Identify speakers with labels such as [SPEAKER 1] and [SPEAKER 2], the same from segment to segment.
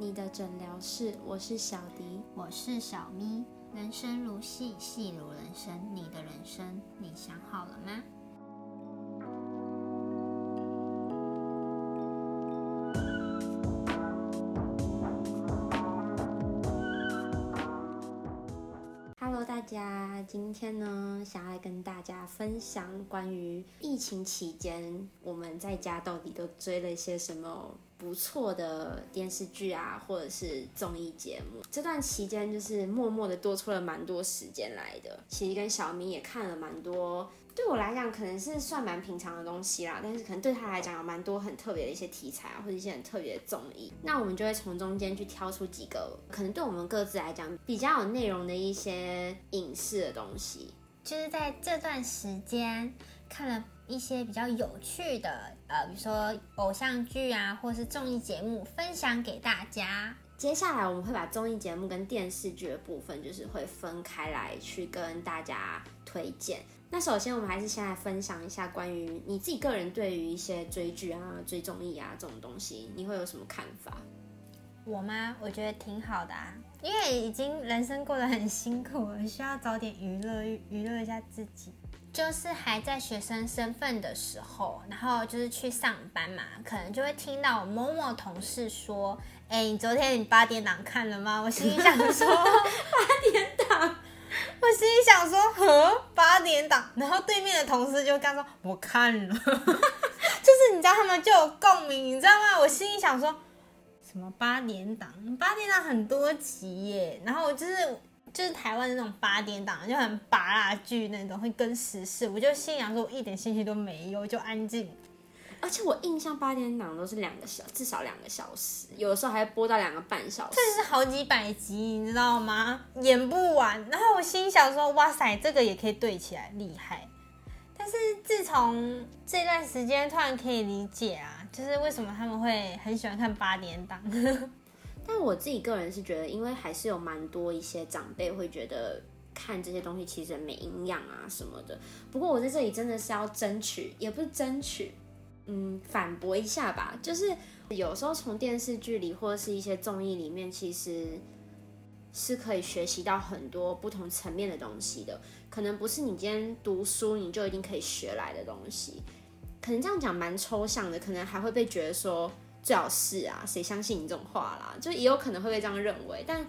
[SPEAKER 1] 你的诊疗室，我是小迪，
[SPEAKER 2] 我是小咪。人生如戏，戏如人生，你的人生，你想好了吗？
[SPEAKER 1] 大家今天呢，想要跟大家分享关于疫情期间我们在家到底都追了一些什么。不错的电视剧啊，或者是综艺节目，这段期间就是默默的多出了蛮多时间来的。其实跟小明也看了蛮多，对我来讲可能是算蛮平常的东西啦，但是可能对他来讲有蛮多很特别的一些题材啊，或者一些很特别的综艺。那我们就会从中间去挑出几个可能对我们各自来讲比较有内容的一些影视的东西。
[SPEAKER 2] 就是在这段时间看了。一些比较有趣的，呃，比如说偶像剧啊，或是综艺节目，分享给大家。
[SPEAKER 1] 接下来我们会把综艺节目跟电视剧的部分，就是会分开来去跟大家推荐。那首先我们还是先来分享一下关于你自己个人对于一些追剧啊、追综艺啊这种东西，你会有什么看法？
[SPEAKER 2] 我吗？我觉得挺好的啊，因为已经人生过得很辛苦了，需要找点娱乐，娱乐一下自己。就是还在学生身份的时候，然后就是去上班嘛，可能就会听到某某同事说：“哎，你昨天你八点档看了吗？” 我心里想说：“
[SPEAKER 1] 八点档。”
[SPEAKER 2] 我心里想说：“呵，八点档。”然后对面的同事就刚说：“我看了。”就是你知道他们就有共鸣，你知道吗？我心里想说：“什么八点档？八点档很多集耶。”然后我就是。就是台湾的那种八点档，就很拔辣剧那种，会跟时事。我就心想说，我一点兴趣都没有，就安静。
[SPEAKER 1] 而且我印象八点档都是两个小，至少两个小时，有的时候还播到两个半小时。
[SPEAKER 2] 这是好几百集，你知道吗？演不完。然后我心想说，哇塞，这个也可以对起来，厉害。但是自从这段时间，突然可以理解啊，就是为什么他们会很喜欢看八点档。
[SPEAKER 1] 但我自己个人是觉得，因为还是有蛮多一些长辈会觉得看这些东西其实没营养啊什么的。不过我在这里真的是要争取，也不是争取，嗯，反驳一下吧。就是有时候从电视剧里或者是一些综艺里面，其实是可以学习到很多不同层面的东西的。可能不是你今天读书你就一定可以学来的东西。可能这样讲蛮抽象的，可能还会被觉得说。最好是啊，谁相信你这种话啦？就也有可能会被这样认为，但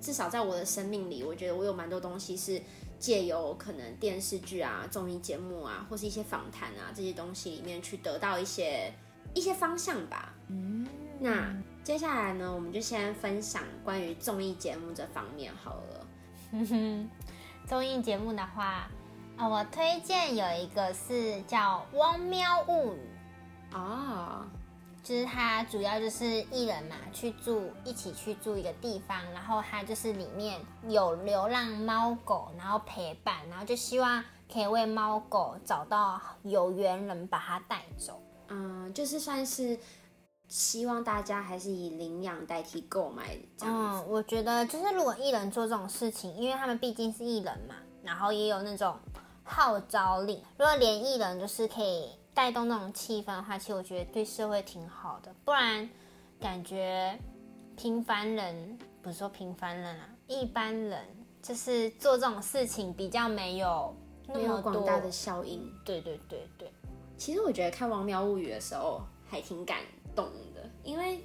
[SPEAKER 1] 至少在我的生命里，我觉得我有蛮多东西是借由可能电视剧啊、综艺节目啊，或是一些访谈啊这些东西里面去得到一些一些方向吧。嗯，那接下来呢，我们就先分享关于综艺节目这方面好了。
[SPEAKER 2] 综艺节目的话，啊，我推荐有一个是叫《汪喵物语》啊。就是他主要就是艺人嘛，去住一起去住一个地方，然后他就是里面有流浪猫狗，然后陪伴，然后就希望可以为猫狗找到有缘人把它带走。
[SPEAKER 1] 嗯，就是算是希望大家还是以领养代替购买这样子。
[SPEAKER 2] 嗯，我觉得就是如果艺人做这种事情，因为他们毕竟是艺人嘛，然后也有那种号召力，如果连艺人就是可以。带动那种气氛的话，其实我觉得对社会挺好的。不然感觉平凡人不是说平凡人啊，一般人就是做这种事情比较没有那么
[SPEAKER 1] 广大的效应。
[SPEAKER 2] 对对对对，
[SPEAKER 1] 其实我觉得看《王喵物语》的时候还挺感动的，因为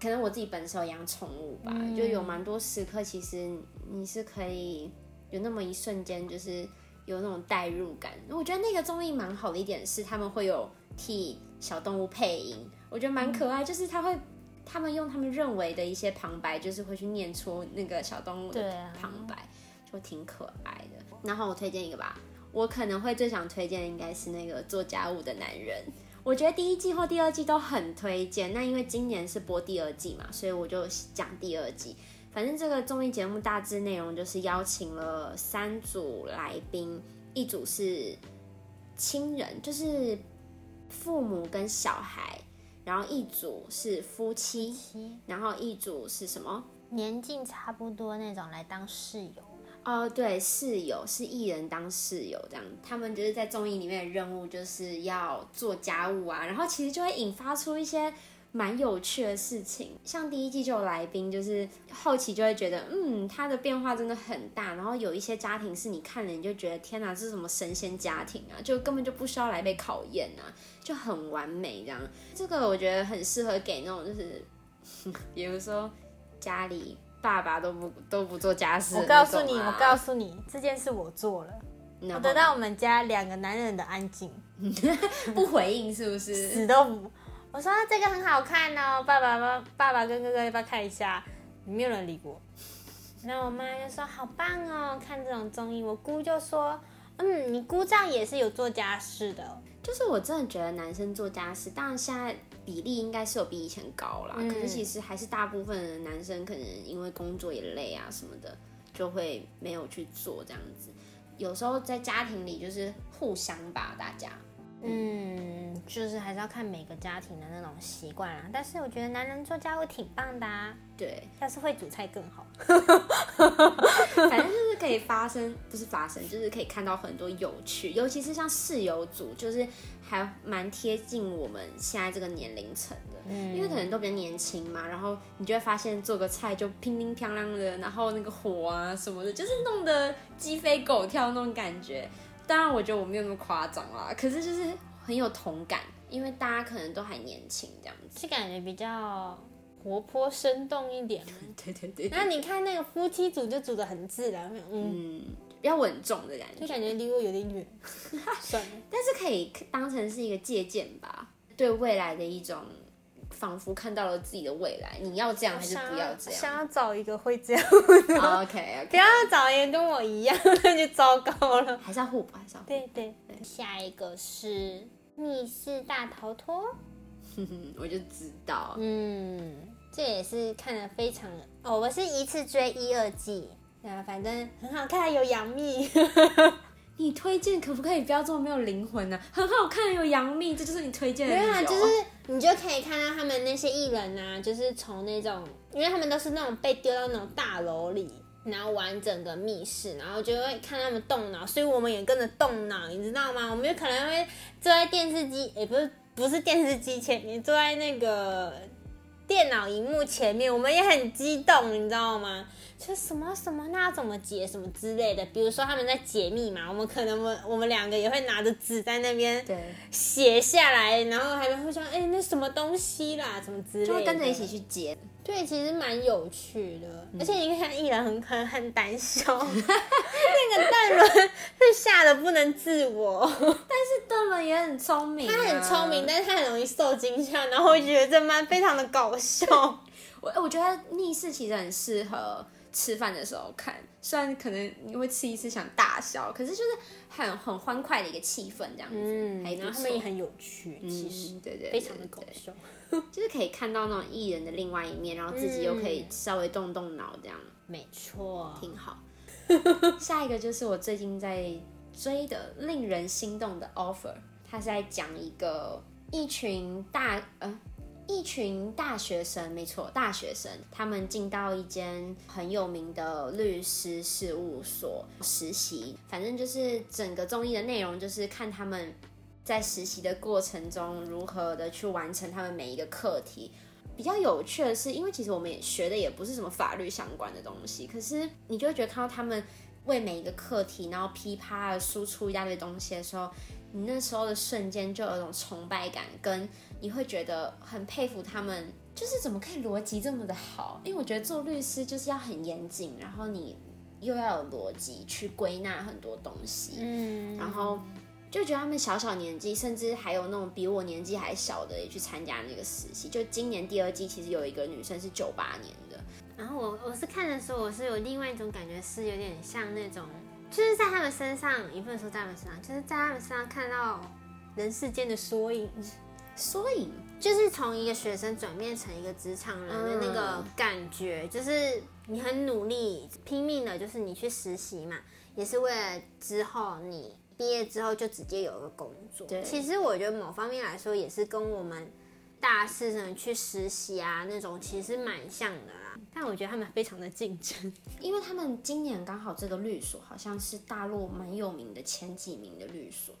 [SPEAKER 1] 可能我自己本身有养宠物吧，就有蛮多时刻，其实你是可以有那么一瞬间，就是。有那种代入感，我觉得那个综艺蛮好的一点是，他们会有替小动物配音，我觉得蛮可爱。就是他会，他们用他们认为的一些旁白，就是会去念出那个小动物的旁白，就挺可爱的。然后我推荐一个吧，我可能会最想推荐的应该是那个做家务的男人。我觉得第一季或第二季都很推荐。那因为今年是播第二季嘛，所以我就讲第二季。反正这个综艺节目大致内容就是邀请了三组来宾，一组是亲人，就是父母跟小孩，然后一组是夫妻，然后一组是什么？
[SPEAKER 2] 年纪差不多那种来当室友。
[SPEAKER 1] 哦，对，室友是艺人当室友这样，他们就是在综艺里面的任务就是要做家务啊，然后其实就会引发出一些。蛮有趣的事情。像第一季就有来宾，就是后期就会觉得，嗯，他的变化真的很大。然后有一些家庭是你看了你就觉得，天哪，这是什么神仙家庭啊？就根本就不需要来被考验啊，就很完美这样。这个我觉得很适合给那种就是，比如说家里爸爸都不都不做家事。
[SPEAKER 2] 我告诉你，我告诉你，这件事我做了。我得到我们家两个男人的安静，
[SPEAKER 1] 不回应是不是？
[SPEAKER 2] 死都不。我说这个很好看哦，爸爸爸爸爸跟哥哥要不要看一下？没有人理我。然后我妈就说好棒哦，看这种综艺。我姑就说，嗯，你姑丈也是有做家事的。
[SPEAKER 1] 就是我真的觉得男生做家事，当然现在比例应该是有比以前高啦。可是其实还是大部分的男生可能因为工作也累啊什么的，就会没有去做这样子。有时候在家庭里就是互相吧，大家，
[SPEAKER 2] 嗯，就是还是要看每个家庭的那种习惯啊。但是我觉得男人做家务挺棒的啊，
[SPEAKER 1] 对，
[SPEAKER 2] 要是会煮菜更好。
[SPEAKER 1] 反正就是可以发生，不是发生，就是可以看到很多有趣，尤其是像室友组，就是还蛮贴近我们现在这个年龄层的。嗯因为可能都比较年轻嘛，然后你就会发现做个菜就乒乒乓乓的，然后那个火啊什么的，就是弄得鸡飞狗跳那种感觉。当然，我觉得我没有那么夸张啦，可是就是很有同感，因为大家可能都还年轻这样子，
[SPEAKER 2] 是感觉比较活泼生动一点。
[SPEAKER 1] 对对对。
[SPEAKER 2] 那你看那个夫妻组就组的很自然，
[SPEAKER 1] 嗯，比较稳重的感觉，
[SPEAKER 2] 就感觉离我有点远。算了，
[SPEAKER 1] 但是可以当成是一个借鉴吧，对未来的一种。仿佛看到了自己的未来，你要这样还是不要这样？
[SPEAKER 2] 想要找一个会这样
[SPEAKER 1] 的
[SPEAKER 2] ，OK，不要找一个跟我一样，那就糟糕了。
[SPEAKER 1] 还是要互补，还是要
[SPEAKER 2] 对对对。下一个是密室大逃脱，
[SPEAKER 1] 我就知道，
[SPEAKER 2] 嗯，这也是看的非常哦，我是一次追一二季，啊，反正很好看，有杨幂。
[SPEAKER 1] 你推荐可不可以不要这么没有灵魂呢？很好看，有杨幂，这就是你推荐的。没有
[SPEAKER 2] 啊，就是你就可以看到他们那些艺人啊，就是从那种，因为他们都是那种被丢到那种大楼里，然后玩整个密室，然后就会看他们动脑，所以我们也跟着动脑，你知道吗？我们就可能会坐在电视机，也不是不是电视机前面，坐在那个电脑荧幕前面，我们也很激动，你知道吗？就什么什么那怎么解什么之类的，比如说他们在解密嘛，我们可能我我们两个也会拿着纸在那边写下来，然后还会说哎那什么东西啦，什么之类的，
[SPEAKER 1] 就会跟着一起去解。
[SPEAKER 2] 对，其实蛮有趣的，而且你看艺人很很很胆小，那个邓伦是吓得不能自我，
[SPEAKER 1] 但是邓伦也很聪明，
[SPEAKER 2] 他很聪明，但是他很容易受惊吓，然后 我觉得这蛮非常的搞笑。
[SPEAKER 1] 我我觉得密室其实很适合。吃饭的时候看，虽然可能你会吃一次想大笑，可是就是很很欢快的一个气氛这样子，嗯，
[SPEAKER 2] 然后他们也很有趣，其实
[SPEAKER 1] 对对，
[SPEAKER 2] 非常的搞笑，
[SPEAKER 1] 就是可以看到那种艺人的另外一面，然后自己又可以稍微动动脑这样，
[SPEAKER 2] 没错，
[SPEAKER 1] 挺好。下一个就是我最近在追的令人心动的 offer，他是在讲一个一群大呃。一群大学生，没错，大学生，他们进到一间很有名的律师事务所实习。反正就是整个综艺的内容，就是看他们在实习的过程中如何的去完成他们每一个课题。比较有趣的是，因为其实我们也学的也不是什么法律相关的东西，可是你就会觉得看到他们为每一个课题，然后噼啪的输出一大堆东西的时候，你那时候的瞬间就有一种崇拜感跟。你会觉得很佩服他们，就是怎么可以逻辑这么的好？因为我觉得做律师就是要很严谨，然后你又要有逻辑去归纳很多东西，嗯，然后就觉得他们小小年纪，甚至还有那种比我年纪还小的也去参加那个实习。就今年第二季，其实有一个女生是九八年的，
[SPEAKER 2] 然后我我是看的时候，我是有另外一种感觉，是有点像那种，就是在他们身上，也不能说在他们身上，就是在他们身上看到人世间的缩影。
[SPEAKER 1] 缩影
[SPEAKER 2] 就是从一个学生转变成一个职场人的那个感觉，就是你很努力拼命的，就是你去实习嘛，也是为了之后你毕业之后就直接有一个工作。
[SPEAKER 1] 对，
[SPEAKER 2] 其实我觉得某方面来说，也是跟我们大四生去实习啊那种其实蛮像的啦。但我觉得他们非常的竞争，
[SPEAKER 1] 因为他们今年刚好这个律所好像是大陆蛮有名的前几名的律所，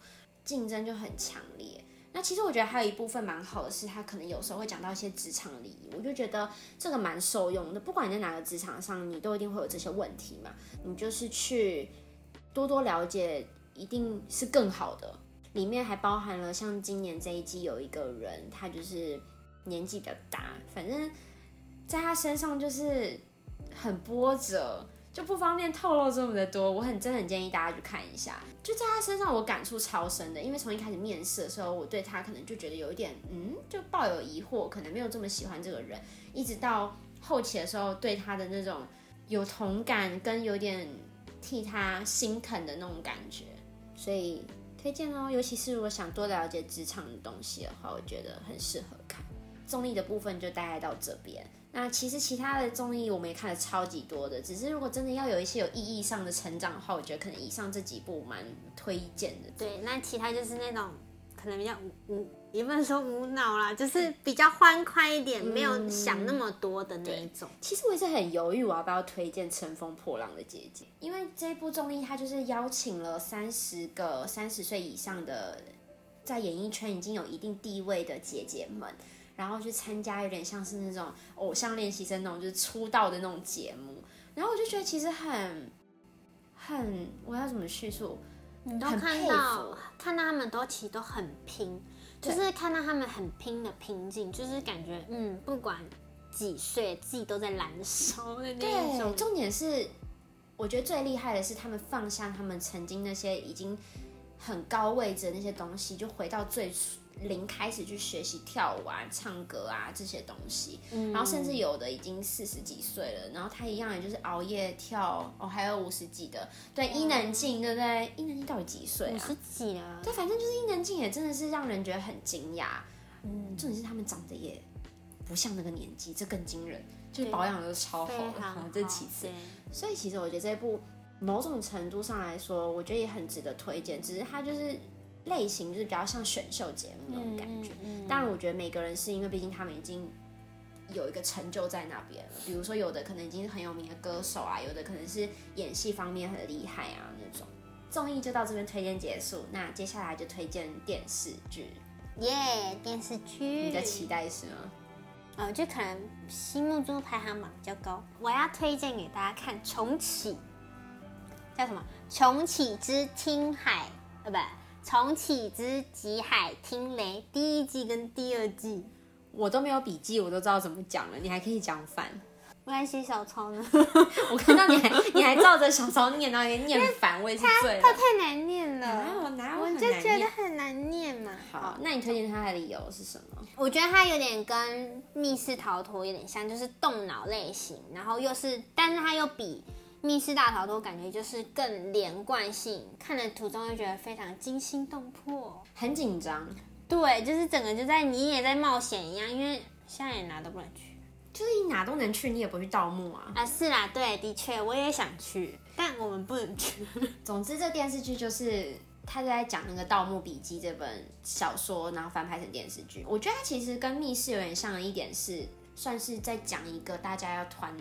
[SPEAKER 1] 竞争就很强烈。那其实我觉得还有一部分蛮好的是，他可能有时候会讲到一些职场礼仪，我就觉得这个蛮受用的。不管你在哪个职场上，你都一定会有这些问题嘛，你就是去多多了解，一定是更好的。里面还包含了像今年这一季有一个人，他就是年纪比较大，反正在他身上就是很波折。就不方便透露这么的多，我很真的很建议大家去看一下。就在他身上，我感触超深的，因为从一开始面试的时候，我对他可能就觉得有一点，嗯，就抱有疑惑，可能没有这么喜欢这个人。一直到后期的时候，对他的那种有同感，跟有点替他心疼的那种感觉，所以推荐哦。尤其是如果想多了解职场的东西的话，我觉得很适合看。综艺的部分就大概到这边。那其实其他的综艺我们也看了超级多的，只是如果真的要有一些有意义上的成长的话，我觉得可能以上这几部蛮推荐的。
[SPEAKER 2] 对，那其他就是那种可能比较无无，也不能说无脑啦，就是比较欢快一点，没有想那么多的那一种。
[SPEAKER 1] 其实我也是很犹豫，我要不要推荐《乘风破浪的姐姐》，因为这部综艺它就是邀请了三十个三十岁以上的，在演艺圈已经有一定地位的姐姐们。然后去参加有点像是那种偶像练习生那种，就是出道的那种节目。然后我就觉得其实很很，我要怎么叙述？
[SPEAKER 2] 你都看到看到他们都其实都很拼，就是看到他们很拼的拼劲，就是感觉嗯，不管几岁，自己都在燃烧的那种。
[SPEAKER 1] 对重点是，我觉得最厉害的是他们放下他们曾经那些已经很高位置的那些东西，就回到最初。零开始去学习跳舞啊、唱歌啊这些东西，然后甚至有的已经四十几岁了，然后他一样也就是熬夜跳哦，还有五十几的，对伊能静对不对？伊能静到底几岁啊？
[SPEAKER 2] 五十几啊。
[SPEAKER 1] 对，反正就是伊能静也真的是让人觉得很惊讶。嗯，重点是他们长得也不像那个年纪，这更惊人，就是保养的超好，这其次。所以其实我觉得这部某种程度上来说，我觉得也很值得推荐，只是它就是。类型就是比较像选秀节目那种感觉，当然我觉得每个人是因为毕竟他们已经有一个成就在那边了，比如说有的可能已经是很有名的歌手啊，有的可能是演戏方面很厉害啊那种。综艺就到这边推荐结束，那接下来就推荐电视剧。
[SPEAKER 2] 耶，电视剧，
[SPEAKER 1] 你的期待是吗？
[SPEAKER 2] 哦，就可能心目中排行榜比较高，我要推荐给大家看重启，叫什么？重启之听海，呃，不。重启之极海听雷第一季跟第二季，
[SPEAKER 1] 我都没有笔记，我都知道怎么讲了。你还可以讲反，
[SPEAKER 2] 我还写小抄呢。
[SPEAKER 1] 我看到你还你还照着小抄念，然后念反，我也是醉了。
[SPEAKER 2] 他太难念了，
[SPEAKER 1] 哪有哪有
[SPEAKER 2] 我就觉得很难念嘛。
[SPEAKER 1] 好，那你推荐他的理由是什么？
[SPEAKER 2] 我觉得他有点跟密室逃脱有点像，就是动脑类型，然后又是，但是他又比。密室大逃脱感觉就是更连贯性，看的途中就觉得非常惊心动魄，
[SPEAKER 1] 很紧张。
[SPEAKER 2] 对，就是整个就在你也在冒险一样，因为现在也哪都不能去，
[SPEAKER 1] 就是你哪都能去，你也不会去盗墓啊。
[SPEAKER 2] 啊，是啦，对，的确我也想去，但我们不能去。
[SPEAKER 1] 总之，这电视剧就是他在讲那个《盗墓笔记》这本小说，然后翻拍成电视剧。我觉得它其实跟密室有点像的一点是，算是在讲一个大家要团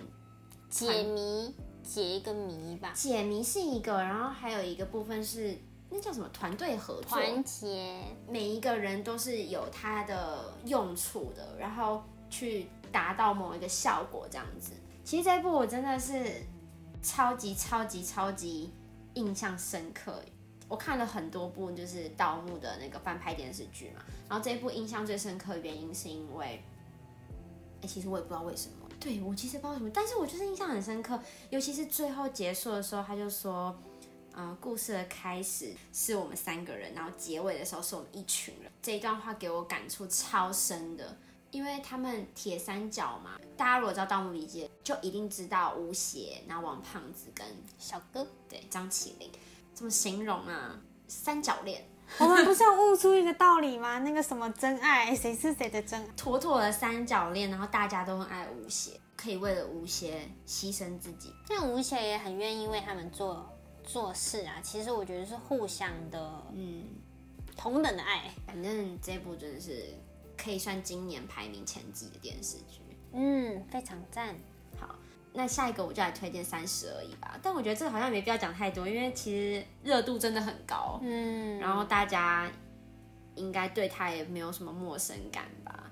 [SPEAKER 2] 解谜。解一个谜吧，
[SPEAKER 1] 解谜是一个，然后还有一个部分是那叫什么团队合作，
[SPEAKER 2] 团结，
[SPEAKER 1] 每一个人都是有他的用处的，然后去达到某一个效果这样子。其实这一部我真的是超级超级超级印象深刻，我看了很多部就是盗墓的那个翻拍电视剧嘛，然后这一部印象最深刻的原因是因为，哎，其实我也不知道为什么。对我其实不知道什么，但是我就是印象很深刻，尤其是最后结束的时候，他就说，嗯，故事的开始是我们三个人，然后结尾的时候是我们一群人。这一段话给我感触超深的，因为他们铁三角嘛，大家如果知道《盗墓笔记》，就一定知道吴邪、然后王胖子跟
[SPEAKER 2] 小哥，
[SPEAKER 1] 对，张起灵，怎么形容啊？三角恋。
[SPEAKER 2] 我们不是要悟出一个道理吗？那个什么真爱，谁是谁的真爱？
[SPEAKER 1] 妥妥的三角恋，然后大家都很爱吴邪，可以为了吴邪牺牲自己。
[SPEAKER 2] 但吴邪也很愿意为他们做做事啊。其实我觉得是互相的，嗯，同等的爱。
[SPEAKER 1] 反正这部真的是可以算今年排名前几的电视剧。
[SPEAKER 2] 嗯，非常赞。
[SPEAKER 1] 好。那下一个我就来推荐三十而已吧，但我觉得这个好像没必要讲太多，因为其实热度真的很高，嗯，然后大家应该对他也没有什么陌生感吧。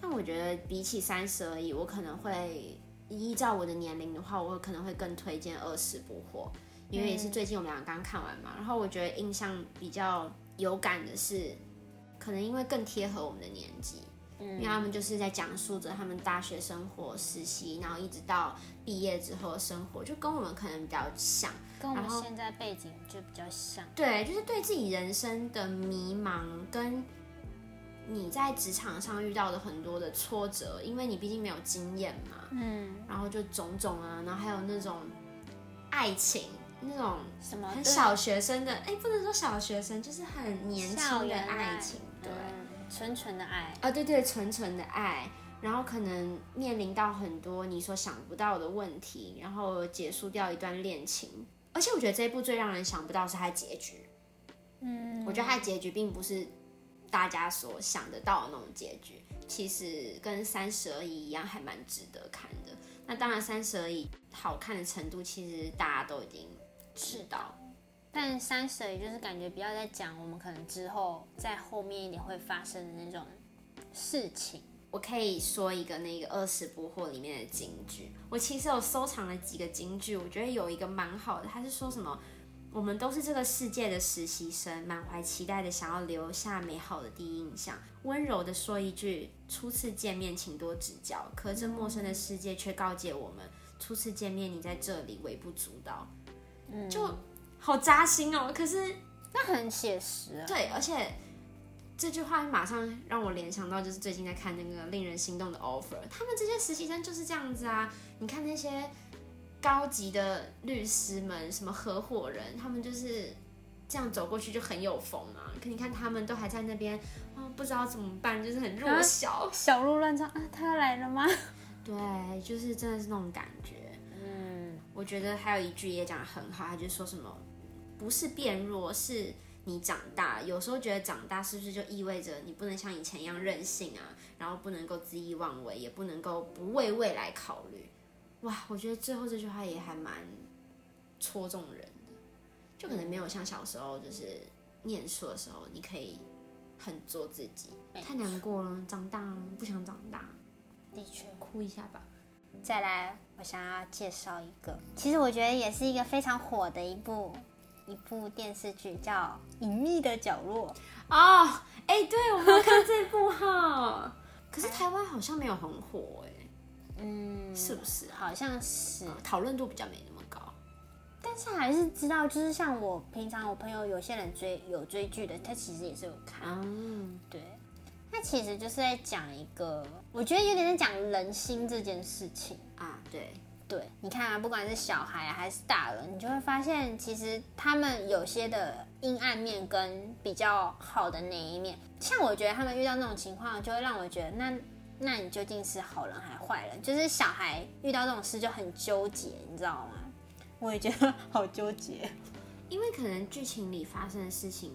[SPEAKER 1] 但我觉得比起三十而已，我可能会依照我的年龄的话，我可能会更推荐二十不惑，因为也是最近我们两个刚看完嘛。然后我觉得印象比较有感的是，可能因为更贴合我们的年纪。因为他们就是在讲述着他们大学生活、实习，然后一直到毕业之后的生活，就跟我们可能比较像，
[SPEAKER 2] 跟我们现在背景就比较像。
[SPEAKER 1] 对，就是对自己人生的迷茫，跟你在职场上遇到的很多的挫折，因为你毕竟没有经验嘛，嗯，然后就种种啊，然后还有那种爱情，那种
[SPEAKER 2] 什么
[SPEAKER 1] 很小学生的，哎，不能说小学生，就是很年轻的爱情，对。
[SPEAKER 2] 纯纯的爱
[SPEAKER 1] 啊，对对，纯纯的爱，然后可能面临到很多你所想不到的问题，然后结束掉一段恋情。而且我觉得这一部最让人想不到是它的结局。嗯，我觉得它的结局并不是大家所想得到的那种结局，其实跟《三十而已》一样，还蛮值得看的。那当然，《三十而已》好看的程度，其实大家都已经知道。
[SPEAKER 2] 但三十也就是感觉比较在讲我们可能之后在后面一点会发生的那种事情。
[SPEAKER 1] 我可以说一个那个二十不惑里面的金句，我其实有收藏了几个金句，我觉得有一个蛮好的，他是说什么？我们都是这个世界的实习生，满怀期待的想要留下美好的第一印象，温柔的说一句初次见面请多指教，可这陌生的世界却告诫我们，初次见面你在这里微不足道。嗯，就。好扎心哦！可是
[SPEAKER 2] 那很写实啊。
[SPEAKER 1] 对，而且这句话马上让我联想到，就是最近在看那个令人心动的 offer，他们这些实习生就是这样子啊。你看那些高级的律师们，什么合伙人，他们就是这样走过去就很有风啊。可你看他们都还在那边啊，不知道怎么办，就是很弱小，
[SPEAKER 2] 小鹿乱撞啊。他来了吗？
[SPEAKER 1] 对，就是真的是那种感觉。嗯，我觉得还有一句也讲的很好，他就说什么。不是变弱，是你长大。有时候觉得长大是不是就意味着你不能像以前一样任性啊？然后不能够恣意妄为，也不能够不为未来考虑。哇，我觉得最后这句话也还蛮戳中人的。就可能没有像小时候就是念书的时候，你可以很做自己。太难过了，长大了不想长大。
[SPEAKER 2] 的确，
[SPEAKER 1] 哭一下吧。
[SPEAKER 2] 再来，我想要介绍一个，其实我觉得也是一个非常火的一部。一部电视剧叫《隐秘的角落》
[SPEAKER 1] 哦，哎，对，我们看这部哈，可是台湾好像没有很火哎，嗯，是不是？
[SPEAKER 2] 好像是，
[SPEAKER 1] 讨论度比较没那么高，
[SPEAKER 2] 但是还是知道，就是像我平常我朋友有些人追有追剧的，他其实也是有看，嗯，对，他其实就是在讲一个，我觉得有点在讲人心这件事情。
[SPEAKER 1] 啊，对。
[SPEAKER 2] 对，你看啊，不管是小孩还是大人，你就会发现，其实他们有些的阴暗面跟比较好的那一面。像我觉得他们遇到那种情况，就会让我觉得，那那你究竟是好人还是坏人？就是小孩遇到这种事就很纠结，你知道吗？我也觉得好纠结，
[SPEAKER 1] 因为可能剧情里发生的事情，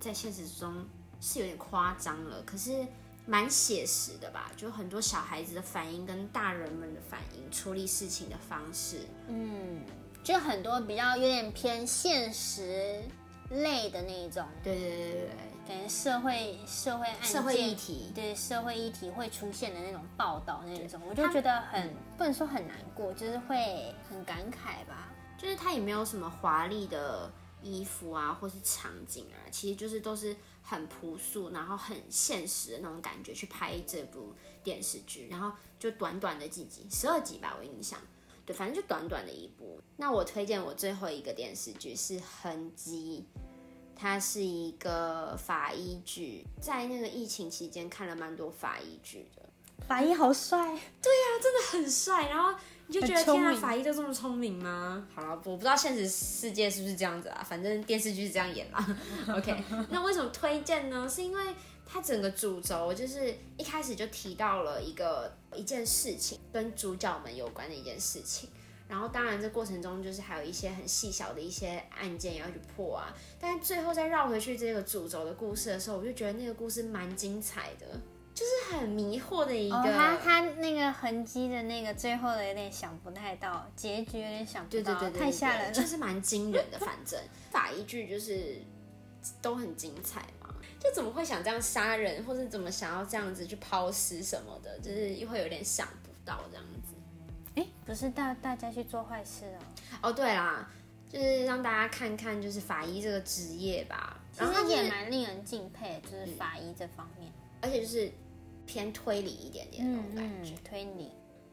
[SPEAKER 1] 在现实中是有点夸张了，可是。蛮写实的吧，就很多小孩子的反应跟大人们的反应，处理事情的方式，
[SPEAKER 2] 嗯，就很多比较有点偏现实类的那一种，
[SPEAKER 1] 对对对对对，
[SPEAKER 2] 感觉社会社会案件、
[SPEAKER 1] 社会议题，
[SPEAKER 2] 对社会议题会出现的那种报道那种，我就觉得很不能说很难过，就是会很感慨吧，
[SPEAKER 1] 就是他也没有什么华丽的衣服啊，或是场景啊，其实就是都是。很朴素，然后很现实的那种感觉去拍这部电视剧，然后就短短的几集，十二集吧，我印象，对，反正就短短的一部。那我推荐我最后一个电视剧是《痕迹》，它是一个法医剧，在那个疫情期间看了蛮多法医剧的。
[SPEAKER 2] 法医好帅，对
[SPEAKER 1] 呀，真的很帅，然后。你就觉得天啊，法医都这么聪明吗？好了，我不知道现实世界是不是这样子啊，反正电视剧是这样演啦。OK，那为什么推荐呢？是因为它整个主轴就是一开始就提到了一个一件事情，跟主角们有关的一件事情。然后当然这过程中就是还有一些很细小的一些案件要去破啊。但是最后再绕回去这个主轴的故事的时候，我就觉得那个故事蛮精彩的。就是很迷惑的一个，
[SPEAKER 2] 他他那个痕迹的那个最后的有点想不太到结局，有点想不到，太吓人了，
[SPEAKER 1] 就是蛮惊人的。反正 法医剧就是都很精彩嘛，就怎么会想这样杀人，或者怎么想要这样子去抛尸什么的，就是会有点想不到这样子。
[SPEAKER 2] 哎，不是大大家去做坏事
[SPEAKER 1] 哦。哦，对啦，就是让大家看看就是法医这个职业吧。
[SPEAKER 2] 然后也蛮令人敬佩，就是法医这方面，
[SPEAKER 1] 而且就是偏推理一点点那种感觉。
[SPEAKER 2] 推理。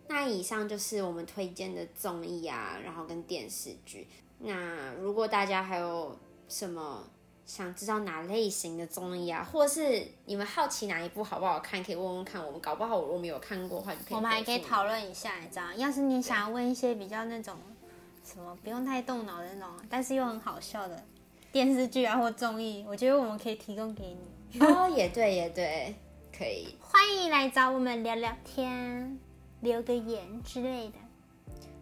[SPEAKER 1] 那以上就是我们推荐的综艺啊，然后跟电视剧。那如果大家还有什么想知道哪类型的综艺啊，或是你们好奇哪一部好不好看，可以问问看。我们搞不好我们有看过的话，就可以。
[SPEAKER 2] 我们还可以讨论一下，你知道？要是你想要问一些比较那种什么不用太动脑的那种，但是又很好笑的电视剧啊或综艺，我觉得我们可以提供给
[SPEAKER 1] 你。哦，也对，也对，可以。
[SPEAKER 2] 欢迎来找我们聊聊天，留个言之类的。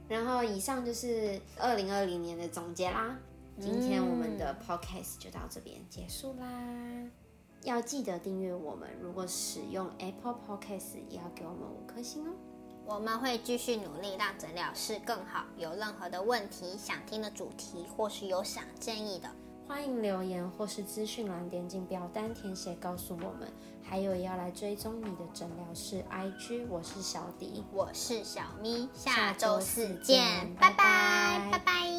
[SPEAKER 1] 然后以上就是二零二零年的总结啦。今天我们的 podcast 就到这边结束啦。要记得订阅我们，如果使用 Apple Podcast 也要给我们五颗星哦。
[SPEAKER 2] 我们会继续努力让诊疗室更好。有任何的问题、想听的主题，或是有想建议的，
[SPEAKER 1] 欢迎留言或是资讯栏点进表单填写告诉我们。还有要来追踪你的诊疗室 IG，我是小迪，
[SPEAKER 2] 我是小咪，下周四见，拜拜，拜拜。